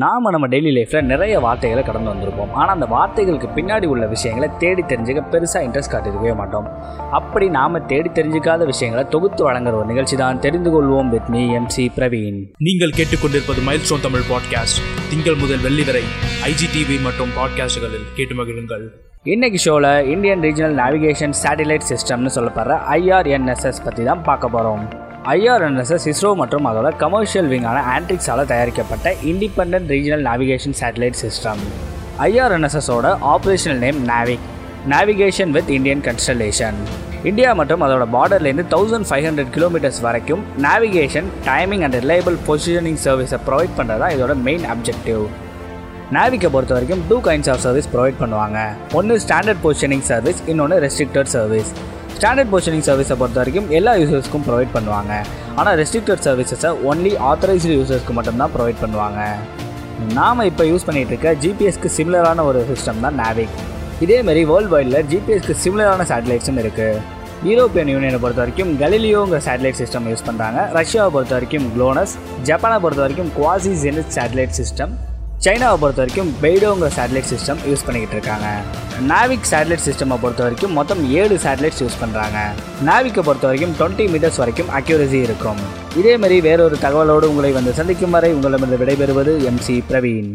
நாம் நம்ம டெய்லி லைஃப்பில் நிறைய வார்த்தைகளை கடந்து வந்திருப்போம். ஆனால் அந்த வார்த்தைகளுக்கு பின்னாடி உள்ள விஷயங்களை தேடி தெரிஞ்சுக்க பெருசாக இன்ட்ரெஸ்ட் காட்டியிருக்கவே மாட்டோம். அப்படி நாம் தேடி தெரிஞ்சுக்காத விஷயங்களை தொகுத்து வழங்குற ஒரு நிகழ்ச்சி தான் தெரிந்து கொள்வோம் வித் மீ எம்சி பிரவீன் நீங்கள் கேட்டுக்கொண்டிருப்பது மைல்ஸ்டோன் தமிழ் பாட்காஸ்ட் திங்கள் முதல் வெள்ளி வரை ஐஜிடிவி மற்றும் பாட்காஸ்டுகளில் கேட்டு மகிழுங்கள். இன்னைக்கு ஷோவில் இந்தியன் ரீஜனல் நேவிகேஷன் சேட்டலைட் சிஸ்டம்னு சொல்லப்படுற ஐஆர்என்எஸ்எஸ் பற்றி தான் பார்க்க போகிறோம் ஐஆர்என்எஸ்எஸ் இஸ்ரோ மற்றும் அதோட கமர்ஷியல் விங்கான ஆன்ட்ரிக்ஸால் தயாரிக்கப்பட்ட independent regional navigation satellite system ஐஆர்என்எஸ்எஸோட operational name NavIC navigation with Indian constellation India மற்றும் அதோட பார்டர்லேருந்து தௌசண்ட் ஃபைவ் ஹண்ட்ரட் கிலோமீட்டர்ஸ் வரைக்கும் navigation timing and reliable positioning சர்வீஸை ப்ரொவைட் பண்ணுறது தான் இதோட மெயின் அப்ஜெக்டிவ் நாவிக்கை பொறுத்த வரைக்கும் two kinds of service provide பண்ணுவாங்க. ஒன்று ஸ்டாண்டர்ட் பொசிஷனிங் சர்வீஸ் இன்னொன்று ரெஸ்ட்ரிக்டட் சர்வீஸ் ஸ்டாண்டர்ட் பொசிஷனிங் சர்வீஸை பொறுத்த வரைக்கும் எல்லா யூசர்ஸ்க்கும் ப்ரொவைட் பண்ணுவாங்க. ஆனால் ரெஸ்ட்ரிக்டட் சர்வீசஸை ஒன்லி ஆத்தரைஸ்டு யூசர்ஸ்க்கு மட்டும்தான் ப்ரொவைட் பண்ணுவாங்க. நாம் இப்போ யூஸ் பண்ணிகிட்டு இருக்க ஜிபிஎஸ்க்கு சிமிலரான ஒரு சிஸ்டம் தான் நாவிக் இதேமாரி வேர்ல்டு வைடில் ஜிபிஎஸ்க்கு சிமிலரான சேட்டலைட்ஸும் இருக்குது யூரோப்பியன் யூனியனை பொறுத்த வரைக்கும் கலிலியோங்கிற சேட்டலைட் சிஸ்டம் யூஸ் பண்ணுறாங்க ரஷ்யாவை பொறுத்த வரைக்கும் குளோனஸ் ஜப்பானை பொறுத்த வரைக்கும் குவாசி ஜெனித் சேட்டலைட் சிஸ்டம் சைனாவை பொறுத்த வரைக்கும் பெய்டோங்கிற சேட்டலைட் சிஸ்டம் யூஸ் பண்ணிக்கிட்டு இருக்காங்க. நாவிக் சேட்டலைட் சிஸ்டமை பொறுத்த வரைக்கும் மொத்தம் ஏழு சேட்டலைட்ஸ் யூஸ் பண்ணுறாங்க நாவிக்கை பொறுத்த வரைக்கும் டுவெண்ட்டி மீட்டர்ஸ் வரைக்கும் அக்யூரசி இருக்கும். இதேமாரி வேறொரு தகவலோடு உங்களை வந்து சந்திக்கும் வரை உங்களிடமிருந்து விடைபெறுவது எம்சி பிரவீன்